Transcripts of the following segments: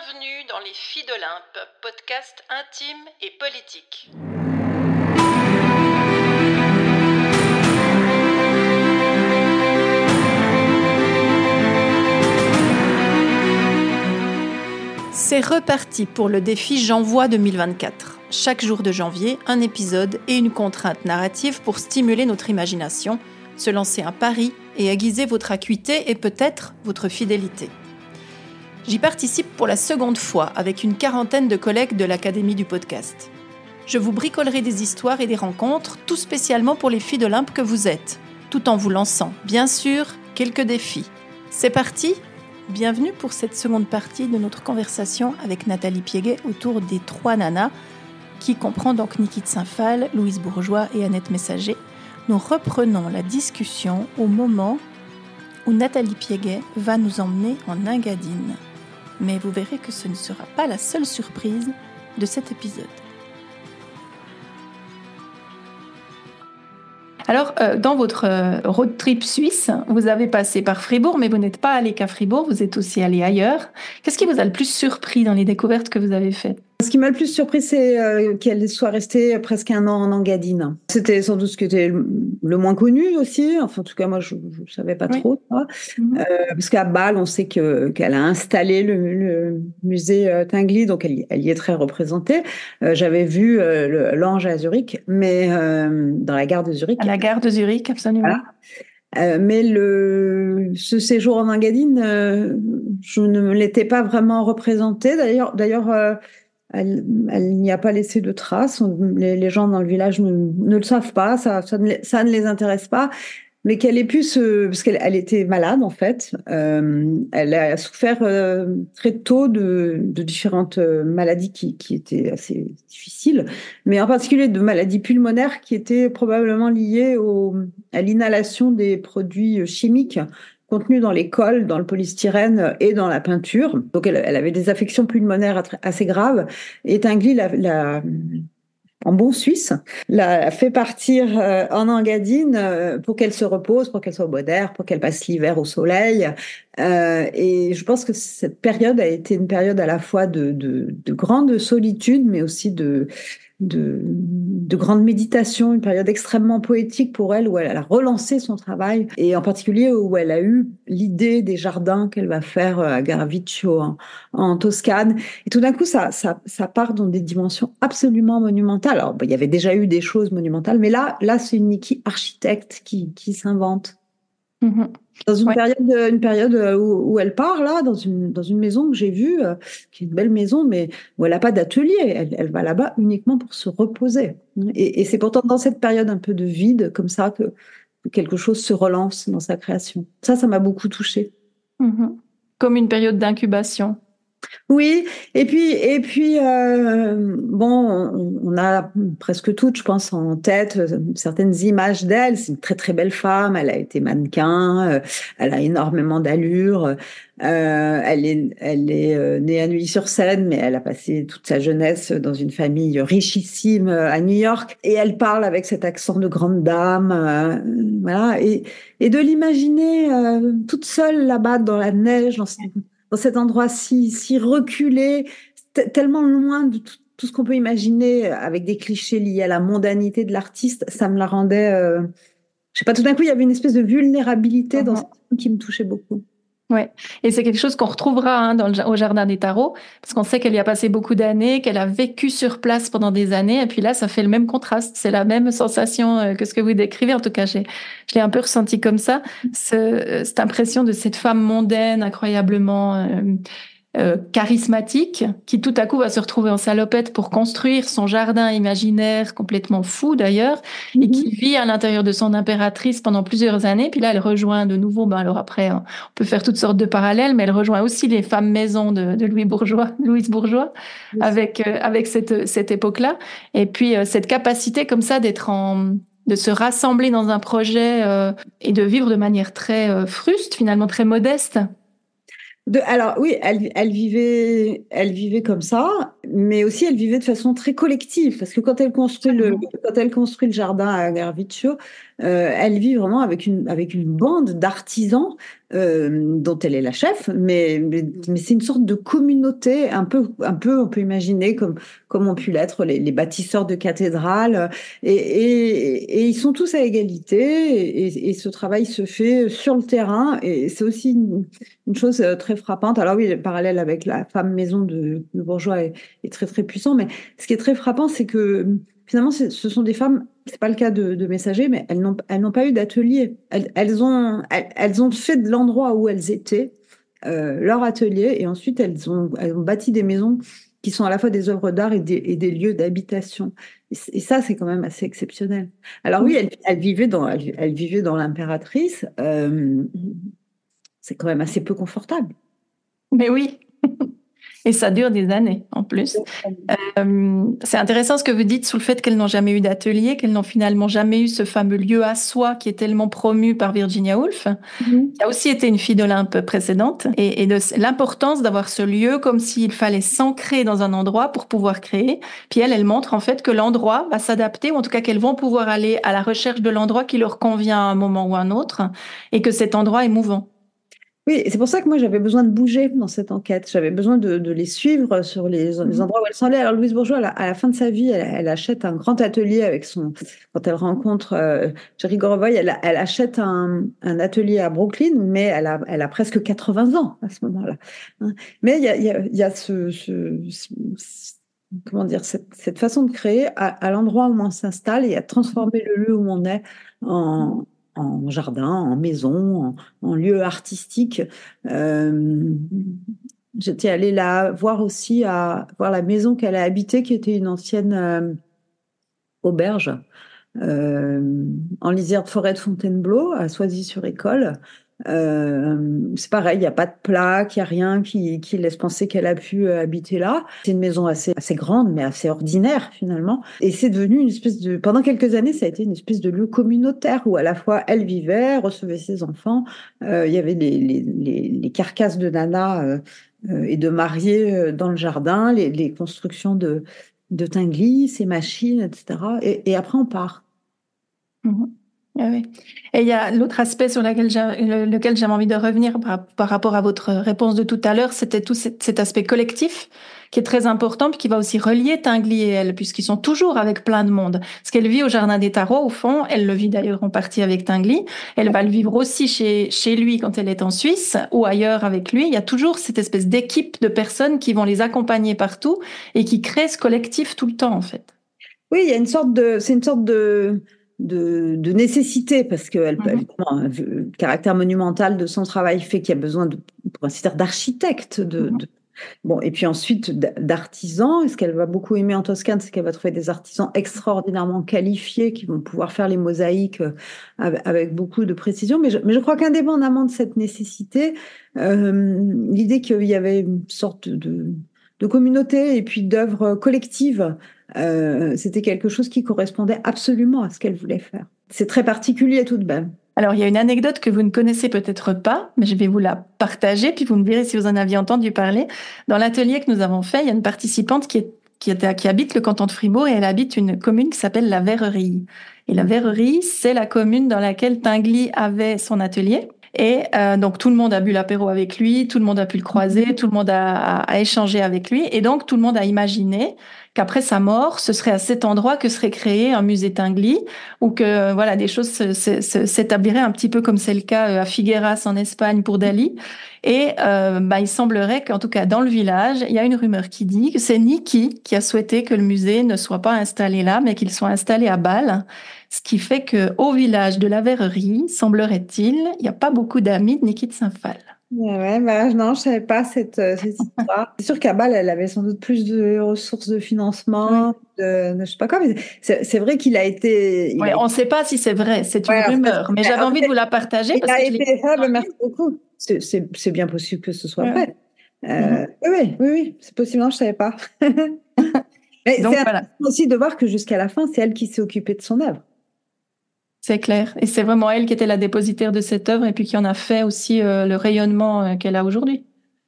Bienvenue dans Les Filles d'Olympe, podcast intime et politique. C'est reparti pour le défi J'envoie 2024. Chaque jour de janvier, un épisode et une contrainte narrative pour stimuler notre imagination, se lancer un pari et aiguiser votre acuité et peut-être votre fidélité. J'y participe pour la seconde fois avec une quarantaine de collègues de l'Académie du podcast. Je vous bricolerai des histoires et des rencontres, tout spécialement pour les filles d'Olympe que vous êtes, tout en vous lançant, bien sûr, quelques défis. C'est parti Bienvenue pour cette seconde partie de notre conversation avec Nathalie Piéguet autour des trois nanas, qui comprend donc Niki de Saint-Phal, Louise Bourgeois et Annette Messager. Nous reprenons la discussion au moment où Nathalie Piéguet va nous emmener en Ingadine mais vous verrez que ce ne sera pas la seule surprise de cet épisode. Alors, euh, dans votre euh, road trip suisse, vous avez passé par Fribourg, mais vous n'êtes pas allé qu'à Fribourg, vous êtes aussi allé ailleurs. Qu'est-ce qui vous a le plus surpris dans les découvertes que vous avez faites? Ce qui m'a le plus surpris, c'est euh, qu'elle soit restée presque un an en Engadine. C'était sans doute ce qui était le moins connu aussi. Enfin, en tout cas, moi, je ne savais pas trop. Mhm. Euh, parce qu'à Bâle, on sait que, qu'elle a installé le, musée euh, Tinguely, donc elle, elle, y est très représentée. j'avais vu l'Ange à Zurich, mais dans la gare de Zurich. À la gare de Zurich, absolument. mais le, ce séjour en Engadine, je ne me l'étais pas vraiment représenté. D'ailleurs, d'ailleurs elle, n'y a pas laissé de traces. Les, gens dans le village ne, le savent pas, ça, ça, ne, les intéresse pas. Mais qu'elle ait pu se, parce qu'elle elle était malade en fait, euh, elle a souffert euh, très tôt de, différentes euh, maladies qui, qui, étaient assez difficiles, mais en particulier de maladies pulmonaires qui étaient probablement liées au, à l'inhalation des produits chimiques contenu dans les cols, dans le polystyrène et dans la peinture. Donc elle, avait des affections pulmonaires assez graves. Et Tinguely, en bon suisse, l'a fait partir euh, en Engadine euh, pour qu'elle se repose, pour qu'elle soit au beau d'air, pour qu'elle passe l'hiver au soleil. Euh, et je pense que cette période a été une période à la fois de, de, de grande solitude, mais aussi de, de grande méditation, une période extrêmement poétique pour elle où elle a relancé son travail et en particulier où elle a eu l'idée des jardins qu'elle va faire euh, à Garaviccio en, Toscane. Et tout d'un coup, ça, ça, ça, part dans des dimensions absolument monumentales. Alors, il y avait déjà eu des choses monumentales, mais là, là, c'est une Nikki architecte qui, qui s'invente. Mm-hmm. Dans une période, une période euh, où, elle part là, dans une dans une maison que j'ai vue, euh, qui est une belle maison, mais où elle n'a pas d'atelier. Elle, elle, va là-bas uniquement pour se reposer. Et, et c'est pourtant dans cette période un peu de vide comme ça que quelque chose se relance dans sa création. Ça, ça m'a beaucoup touchée. Mm-hmm. Comme une période d'incubation. Oui, et puis et puis euh, bon, on, a presque toutes, je pense, en tête euh, certaines images d'elle. C'est une très très belle femme. Elle a été mannequin. Euh, elle a énormément d'allure. elle est elle est née à Neuilly-sur-Seine, mais elle a passé toute sa jeunesse dans une famille richissime à New York. Et elle parle avec cet accent de grande dame, voilà. Et et de l'imaginer toute seule là-bas dans la neige, dans cet endroit si, si reculé, tellement loin de tout, ce qu'on peut imaginer avec des clichés liés à la mondanité de l'artiste, ça me la rendait. Euh, je sais pas, tout d'un coup, il y avait une espèce de vulnérabilité dans ce qui me touchait beaucoup. Ouais, et c'est quelque chose qu'on retrouvera hein, au jardin des tarots, parce qu'on sait qu'elle y a passé beaucoup d'années, qu'elle a vécu sur place pendant des années, et puis là, ça fait le même contraste, c'est la même sensation euh, que ce que vous décrivez. En tout cas, je l'ai un peu ressenti comme ça, ce, cette impression de cette femme mondaine, incroyablement euh, euh, charismatique qui tout à coup va se retrouver en salopette pour construire son jardin imaginaire complètement fou d'ailleurs et qui mhm. vit à l'intérieur de son impératrice pendant plusieurs années. Puis là elle rejoint de nouveau ben alors après hein, on peut faire toutes sortes de parallèles mais elle rejoint aussi les femmes maisons de, de Louis Bourgeois Louise Bourgeois avec euh, avec cette cette époque là et puis euh, cette capacité comme ça d'être en de se rassembler dans un projet et de vivre de manière très fruste, finalement très modeste, alors oui, elle, elle, vivait, elle vivait comme ça, mais aussi elle vivait de façon très collective, parce que quand elle construit le, quand elle construit le jardin à Garviccio, Euh, elle vit vraiment avec une, avec une bande d'artisans euh, dont elle est la chef, mais, mais, c'est une sorte de communauté, un peu, un peu on peut imaginer comme, comme ont pu l'être les, bâtisseurs de cathédrales, et, ils sont tous à égalité, et, ce travail se fait sur le terrain, et c'est aussi une, chose euh, très frappante. Alors oui, le parallèle avec la femme maison de, de Bourgeois est, est, très très puissant, mais ce qui est très frappant, c'est que finalement, ce sont des femmes, c'est pas le cas de, de Messager, mais elles n'ont, elles n'ont pas eu d'atelier. Elles, elles, ont, elles, ont fait de l'endroit où elles étaient euh, leur atelier et ensuite elles ont, elles ont bâti des maisons qui sont à la fois des œuvres d'art et des, et des lieux d'habitation. Et, ça, c'est quand même assez exceptionnel. Alors oui, elle, elle vivait dans, elle, elle vivait dans l'impératrice. Euh, c'est quand même assez peu confortable. Mais oui. Et ça dure des années en plus. Euh, c'est intéressant ce que vous dites sur le fait qu'elles n'ont jamais eu d'atelier, qu'elles n'ont finalement jamais eu ce fameux lieu à soi qui est tellement promu par Virginia Woolf, mhm. qui a aussi été une fille d'Olympe précédente, et, et de l'importance d'avoir ce lieu comme s'il fallait s'ancrer dans un endroit pour pouvoir créer. Puis elle, elle montre en fait que l'endroit va s'adapter, ou en tout cas qu'elles vont pouvoir aller à la recherche de l'endroit qui leur convient à un moment ou à un autre, et que cet endroit est mouvant. Oui, c'est pour ça que moi j'avais besoin de bouger dans cette enquête. J'avais besoin de, de, les suivre sur les, les, mmh endroits où elles sont allées. Alors Louise Bourgeois, à la fin de sa vie, elle, elle, achète un grand atelier avec son. Quand elle rencontre euh, Jerry Gorovoy, elle, elle achète un, un, atelier à Brooklyn, mais elle a, elle a presque 80 ans à ce moment-là. Hein. Mais il y a, y a, y a ce, ce, ce comment dire, cette, cette, façon de créer à, à l'endroit où on s'installe et à transformer le lieu où on est en, en jardin, en maison, en, lieu artistique. Euh, J'étais allée la voir aussi à voir la maison qu'elle a habitée, qui était une ancienne euh, auberge euh, en lisière de forêt de Fontainebleau, à Soisy-sur-École. Euh, c'est pareil, il n'y a pas de plaque, il n'y a rien qui, qui, laisse penser qu'elle a pu euh, habiter là. C'est une maison assez, assez grande, mais assez ordinaire finalement. Et c'est devenu une espèce de... Pendant quelques années, ça a été une espèce de lieu communautaire où à la fois elle vivait, recevait ses enfants. Euh, il y avait les, les, les, carcasses de Nana euh, euh, et de mariés dans le jardin, les, les constructions de, de Tinguely, ses machines, etc. Et, et après, on part. Mmh. Ah. Et il y a l'autre aspect sur lequel j'avais envie de revenir par, rapport à votre réponse de tout à l'heure, c'était tout cet, aspect collectif qui est très important, puis qui va aussi relier Tinguely et elle, puisqu'ils sont toujours avec plein de monde. Ce qu'elle vit au Jardin des Tarots, au fond, elle le vit d'ailleurs en partie avec Tinguely, elle va le vivre aussi chez, chez lui quand elle est en Suisse ou ailleurs avec lui. Il y a toujours cette espèce d'équipe de personnes qui vont les accompagner partout et qui créent ce collectif tout le temps, en fait. Oui, il y a une sorte de, c'est une sorte de, de, de, nécessité, parce que elle, mmh. le caractère monumental de son travail fait qu'il y a besoin, de, pour ainsi dire, d'architectes. De, mmh. de, bon, et puis ensuite d'artisans. Et ce qu'elle va beaucoup aimer en Toscane, c'est qu'elle va trouver des artisans extraordinairement qualifiés qui vont pouvoir faire les mosaïques euh, avec beaucoup de précision. Mais je, mais je crois qu'indépendamment de cette nécessité, euh, l'idée qu'il y avait une sorte de, de communauté et puis d'œuvres collectives euh, c'était quelque chose qui correspondait absolument à ce qu'elle voulait faire. C'est très particulier tout de même. Alors, il y a une anecdote que vous ne connaissez peut-être pas, mais je vais vous la partager, puis vous me direz si vous en aviez entendu parler. Dans l'atelier que nous avons fait, il y a une participante qui, habite le canton de Fribourg et elle habite une commune qui s'appelle la Verrerie. Et la Verrerie, c'est la commune dans laquelle Tinguely avait son atelier. Et euh, donc tout le monde a bu l'apéro avec lui, tout le monde a pu le croiser, tout le monde a, a, échangé avec lui, et donc tout le monde a imaginé qu'après sa mort, ce serait à cet endroit que serait créé un musée Tinguely, ou que voilà des choses s'établiraient un petit peu comme c'est le cas euh, à Figueras en Espagne pour Dali. Et euh, bah, il semblerait qu'en tout cas dans le village, il y a une rumeur qui dit que c'est Niki qui a souhaité que le musée ne soit pas installé là, mais qu'il soit installé à Bâle. Ce qui fait que au village de la Verrerie, semblerait-il, il n'y a pas beaucoup d'amis de Niki de Saint-Phal. Ouais, bah, non, je savais pas cette, euh, cette histoire. c'est sûr qu'à Bâle, elle avait sans doute plus de ressources de financement, de, de, je sais pas quoi, mais c'est vrai qu'il a été. Il on ne sait pas si c'est vrai, c'est une rumeur, mais j'avais envie de vous la partager. Il a été ah, bah, merci beaucoup. C'est bien possible que ce soit vrai. Euh, mm-hmm. Oui, oui, oui, c'est possible. Non, je savais pas. mais c'est voilà. aussi de voir que jusqu'à la fin, c'est elle qui s'est occupée de son œuvre. C'est clair. Et c'est vraiment elle qui était la dépositaire de cette œuvre et puis qui en a fait aussi euh, le rayonnement euh, qu'elle a aujourd'hui.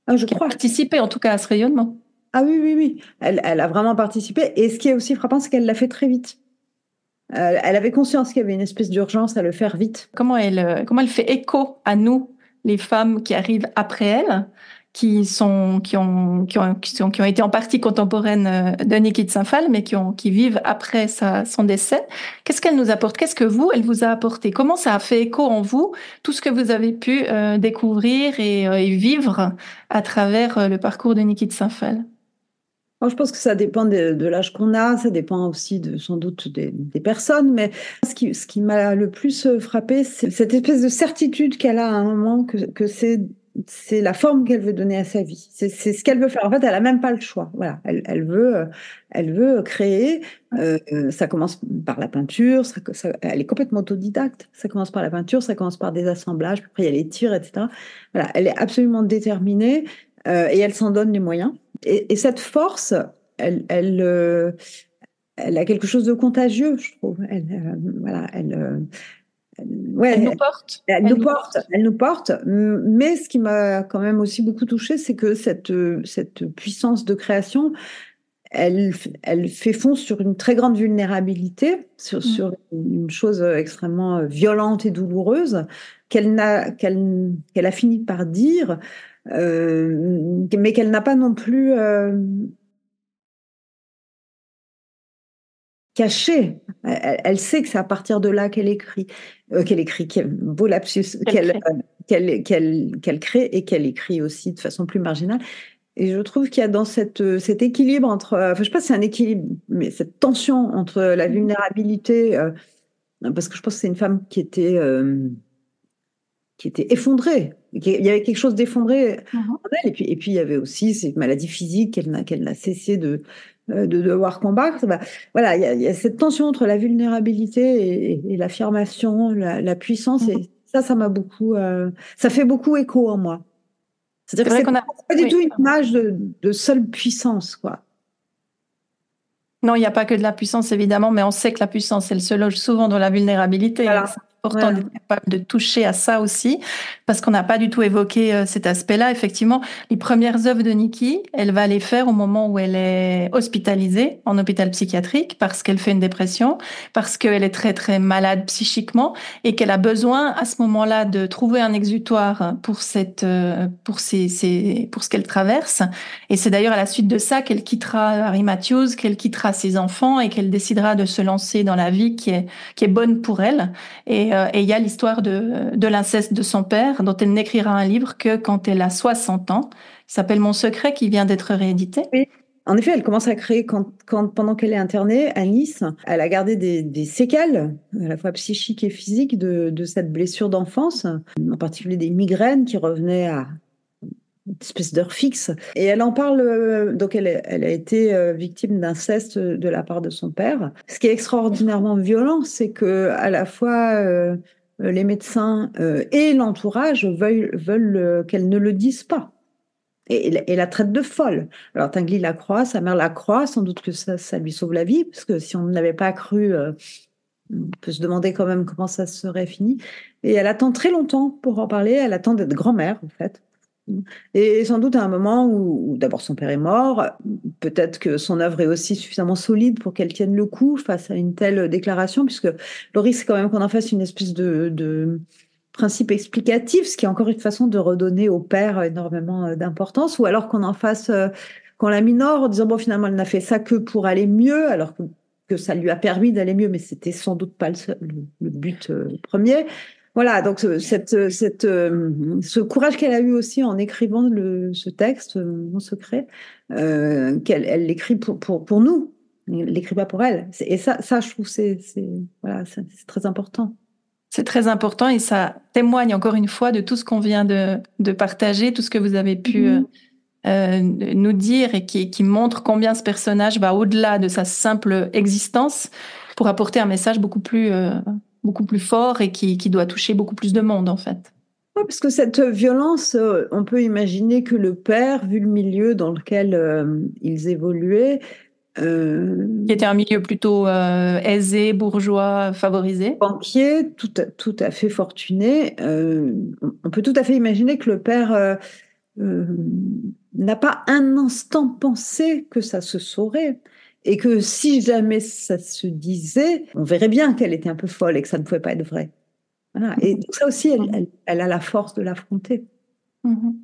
Ah, je qui crois. A participé en tout cas à ce rayonnement. Ah oui, oui, oui. Elle, elle a vraiment participé. Et ce qui est aussi frappant, c'est qu'elle l'a fait très vite. elle avait conscience qu'il y avait une espèce d'urgence à le faire vite. Comment elle, comment elle fait écho à nous, les femmes qui arrivent après elle qui sont qui ont qui ont qui, ont été en partie contemporaines euh, de Niki de Saint-Phal, mais qui ont qui vivent après sa, son décès. Qu'est-ce qu'elle nous apporte? Qu'est-ce que vous, elle vous a apporté? Comment ça a fait écho en vous tout ce que vous avez pu euh, découvrir et, euh, et, vivre à travers le parcours de Niki de Saint-Phal je pense que ça dépend de, de l'âge qu'on a, ça dépend aussi de, sans doute des, des personnes, mais ce qui, ce qui m'a le plus frappé, c'est cette espèce de certitude qu'elle a à un moment que, que c'est c'est la forme qu'elle veut donner à sa vie. C'est ce qu'elle veut faire. En fait, elle a même pas le choix. Voilà, elle, veut, elle veut créer. Euh, ça commence par la peinture. Elle est complètement autodidacte. Ça commence par la peinture. Ça commence par des assemblages. Après, il y a les tirs, etc. Voilà, elle est absolument déterminée euh, et elle s'en donne les moyens. Et, et cette force, elle, euh, a quelque chose de contagieux, je trouve. Euh, voilà, elle Ouais, elle nous porte. Elle, nous porte, elle nous porte. Mais ce qui m'a quand même aussi beaucoup touchée, c'est que cette, cette puissance de création, elle, elle fait fond sur une très grande vulnérabilité, sur, mm. sur une chose extrêmement violente et douloureuse qu'elle n'a qu'elle qu'elle a fini par dire, euh, mais qu'elle n'a pas non plus euh, cachée. Elle, sait que c'est à partir de là qu'elle écrit, euh, qu'elle écrit, qu'elle beau lapsus, qu'elle qu'elle qu'elle crée et qu'elle écrit aussi de façon plus marginale. Et je trouve qu'il y a dans cette, euh, cet équilibre entre, enfin, je sais pas si c'est un équilibre, mais cette tension entre la mmh vulnérabilité, euh, parce que je pense que c'est une femme qui était, qui était effondrée. Il y avait quelque chose d'effondré mmh en elle. Et puis, et puis, il y avait aussi cette maladie physique qu'elle n'a, qu'elle n'a cessé de, euh, de devoir combattre. Bah, voilà, il y, a cette tension entre la vulnérabilité et, l'affirmation, la, puissance. Et ça, ça m'a beaucoup, euh, ça fait beaucoup écho en moi. C'est-à-dire que c'est pas du tout une image de, seule puissance, quoi. Non, il n'y a pas que de la puissance, évidemment, mais on sait que la puissance, elle se loge souvent dans la vulnérabilité. Voilà important d'être capable de toucher à ça aussi, parce qu'on n'a pas du tout évoqué euh, cet aspect-là. Effectivement, les premières œuvres de Nikki, elle va les faire au moment où elle est hospitalisée en hôpital psychiatrique, parce qu'elle fait une dépression, parce qu'elle est très très malade psychiquement, et qu'elle a besoin à ce moment-là de trouver un exutoire pour cette euh, pour ces, pour ce qu'elle traverse. Et c'est d'ailleurs à la suite de ça qu'elle quittera Harry Matthews, qu'elle quittera ses enfants et qu'elle décidera de se lancer dans la vie qui est qui est bonne pour elle. Et et il y a l'histoire de, l'inceste de son père, dont elle n'écrira un livre que quand elle a 60 ans. Il s'appelle Mon secret, qui vient d'être réédité. En effet, elle commence à créer quand, pendant qu'elle est internée à Nice. Elle a gardé des, séquelles, à la fois psychiques et physiques, de cette blessure d'enfance, en particulier des migraines qui revenaient à, une espèce d'heure fixe. Et elle en parle, euh, donc elle, elle a été euh, victime d'inceste de la part de son père. Ce qui est extraordinairement violent, c'est que à la fois euh, les médecins et l'entourage veulent, veulent qu'elle ne le dise pas. Et, la traite de folle. Alors Tinguely la croit, sa mère la croit, sans doute que ça, ça lui sauve la vie, parce que si on n'avait pas cru, on peut se demander quand même comment ça serait fini. Et elle attend très longtemps pour en parler, elle attend d'être grand-mère, en fait. Et sans doute à un moment où, d'abord son père est mort, peut-être que son œuvre est aussi suffisamment solide pour qu'elle tienne le coup face à une telle déclaration, puisque le risque quand même qu'on en fasse une espèce de, principe explicatif, ce qui est encore une façon de redonner au père énormément euh, d'importance, ou alors qu'on en fasse, euh, qu'on la minore en disant bon finalement elle n'a fait ça que pour aller mieux, alors que, ça lui a permis d'aller mieux, mais c'était sans doute pas le, but euh, premier. Voilà, donc cette, cette, euh, ce courage qu'elle a eu aussi en écrivant le, ce texte, Mon secret, euh, qu'elle elle l'écrit pour, pour, pour nous, elle l'écrit pas pour elle. Et ça, ça je trouve, c'est voilà, c'est très important. C'est très important et ça témoigne encore une fois de tout ce qu'on vient de, de, partager, tout ce que vous avez pu mm-hmm. euh, nous dire et qui, qui montre combien ce personnage va au-delà de sa simple existence pour apporter un message beaucoup plus beaucoup plus fort et qui, qui doit toucher beaucoup plus de monde en fait. Oui, parce que cette violence, euh, on peut imaginer que le père, vu le milieu dans lequel euh, ils évoluaient, euh, qui était un milieu plutôt aisé, bourgeois, favorisé. Banquier, tout à, tout à fait fortuné. on peut tout à fait imaginer que le père n'a pas un instant pensé que ça se saurait et que si jamais ça se disait, on verrait bien qu'elle était un peu folle et que ça ne pouvait pas être vrai. Voilà. Et ça aussi, elle, elle, a la force de l'affronter. Mhm.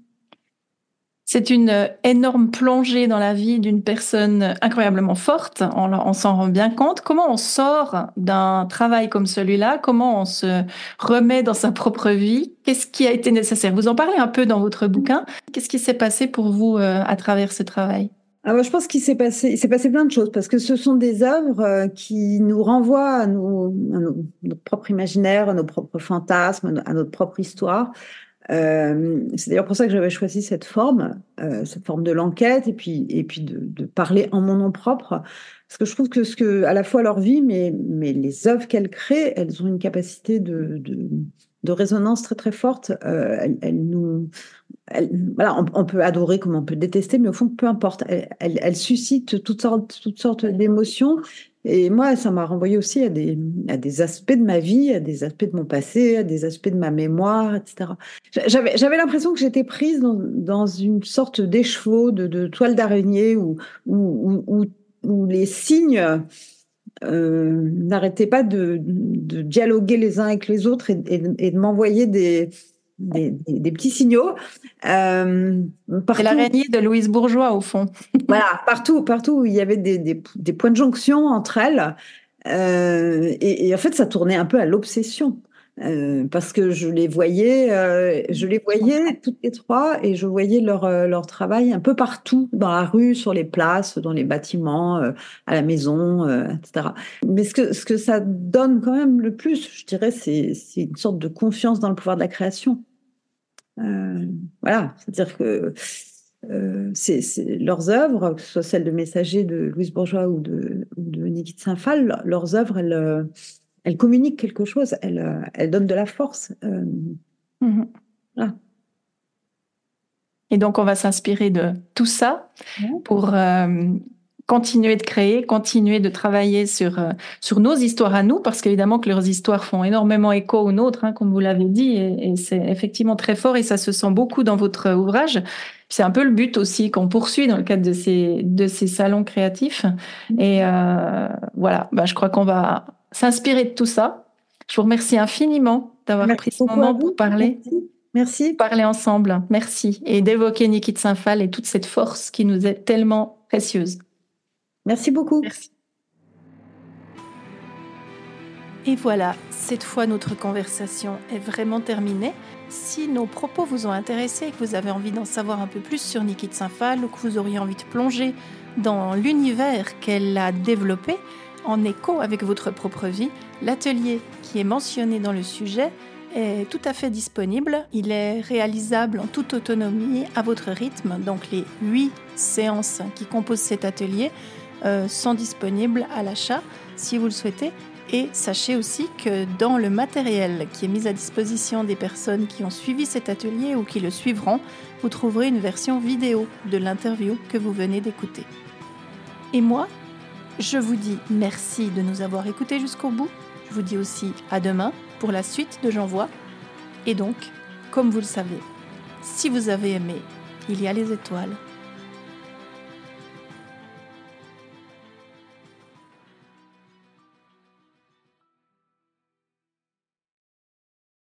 C'est une euh, énorme plongée dans la vie d'une personne incroyablement forte, on, s'en rend bien compte. Comment on sort d'un travail comme celui-là? Comment on se remet dans sa propre vie? Qu'est-ce qui a été nécessaire? Vous en parlez un peu dans votre bouquin. Qu'est-ce qui s'est passé pour vous euh, à travers ce travail? Ah je pense qu'il s'est passé, il s'est passé plein de choses parce que ce sont des œuvres euh, qui nous renvoient à, nos, notre propre imaginaire, à nos propres fantasmes, à notre propre histoire. Euh, c'est d'ailleurs pour ça que j'avais choisi cette forme, euh, cette forme de l'enquête, et puis, et puis de, de, parler en mon nom propre, parce que je trouve que, ce que à la fois leur vie, mais, mais les œuvres qu'elles créent, elles ont une capacité de, de, de résonance très très forte. Euh, elles, elles, nous, voilà, on, peut adorer comme on peut détester, mais au fond, peu importe. Elles, elles suscitent toutes sortes, toutes sortes d'émotions et moi, ça m'a renvoyé aussi à des, à des aspects de ma vie, à des aspects de mon passé, à des aspects de ma mémoire, etc. J'avais, j'avais l'impression que j'étais prise dans, dans une sorte d'écheveau, de, de toile d'araignée où, où, où, où, les signes euh, n'arrêtaient pas de, de, dialoguer les uns avec les autres et, et de m'envoyer des, des, petits signaux. Euh, C'est l'araignée de Louise Bourgeois, au fond. voilà, partout, partout où il y avait des, des points de jonction entre elles. Euh, et, en fait, ça tournait un peu à l'obsession. Euh, parce que je les voyais, euh, je les voyais toutes les trois et je voyais leur, euh, leur travail un peu partout, dans la rue, sur les places, dans les bâtiments, à la maison, etc. Mais ce que, ce que ça donne quand même le plus, je dirais, c'est une sorte de confiance dans le pouvoir de la création. Voilà, c'est-à-dire que euh, c'est leurs œuvres, que ce soit celles de Messager de Louise Bourgeois ou de, de Niki de Saint-Phal, leurs œuvres, elles, euh, elles communiquent quelque chose, elles, elles donnent de la force. Mmh voilà. Et donc, on va s'inspirer de tout ça pour continuer de créer, continuer de travailler sur, euh, sur nos histoires à nous, parce qu'évidemment que leurs histoires font énormément écho aux nôtres, hein, comme vous l'avez dit, et, c'est effectivement très fort et ça se sent beaucoup dans votre ouvrage. C'est un peu le but aussi qu'on poursuit dans le cadre de ces, de ces salons créatifs. Et euh, voilà, bah, je crois qu'on va s'inspirer de tout ça. Je vous remercie infiniment d'avoir pris ce moment pour parler. Merci. Parler ensemble. Merci. Et d'évoquer Niki de Saint-Phal et toute cette force qui nous est tellement précieuse. Merci beaucoup. Merci. Et voilà, cette fois notre conversation est vraiment terminée. Si nos propos vous ont intéressé et que vous avez envie d'en savoir un peu plus sur Niki de Saint-Phal ou que vous auriez envie de plonger dans l'univers qu'elle a développé en écho avec votre propre vie, l'atelier qui est mentionné dans le sujet est tout à fait disponible. Il est réalisable en toute autonomie à votre rythme. Donc les huit séances qui composent cet atelier euh, sont disponibles à l'achat si vous le souhaitez. Et sachez aussi que dans le matériel qui est mis à disposition des personnes qui ont suivi cet atelier ou qui le suivront, vous trouverez une version vidéo de l'interview que vous venez d'écouter. Et moi, je vous dis merci de nous avoir écoutés jusqu'au bout. Je vous dis aussi à demain pour la suite de J'envoie. Et donc, comme vous le savez, si vous avez aimé, il y a les étoiles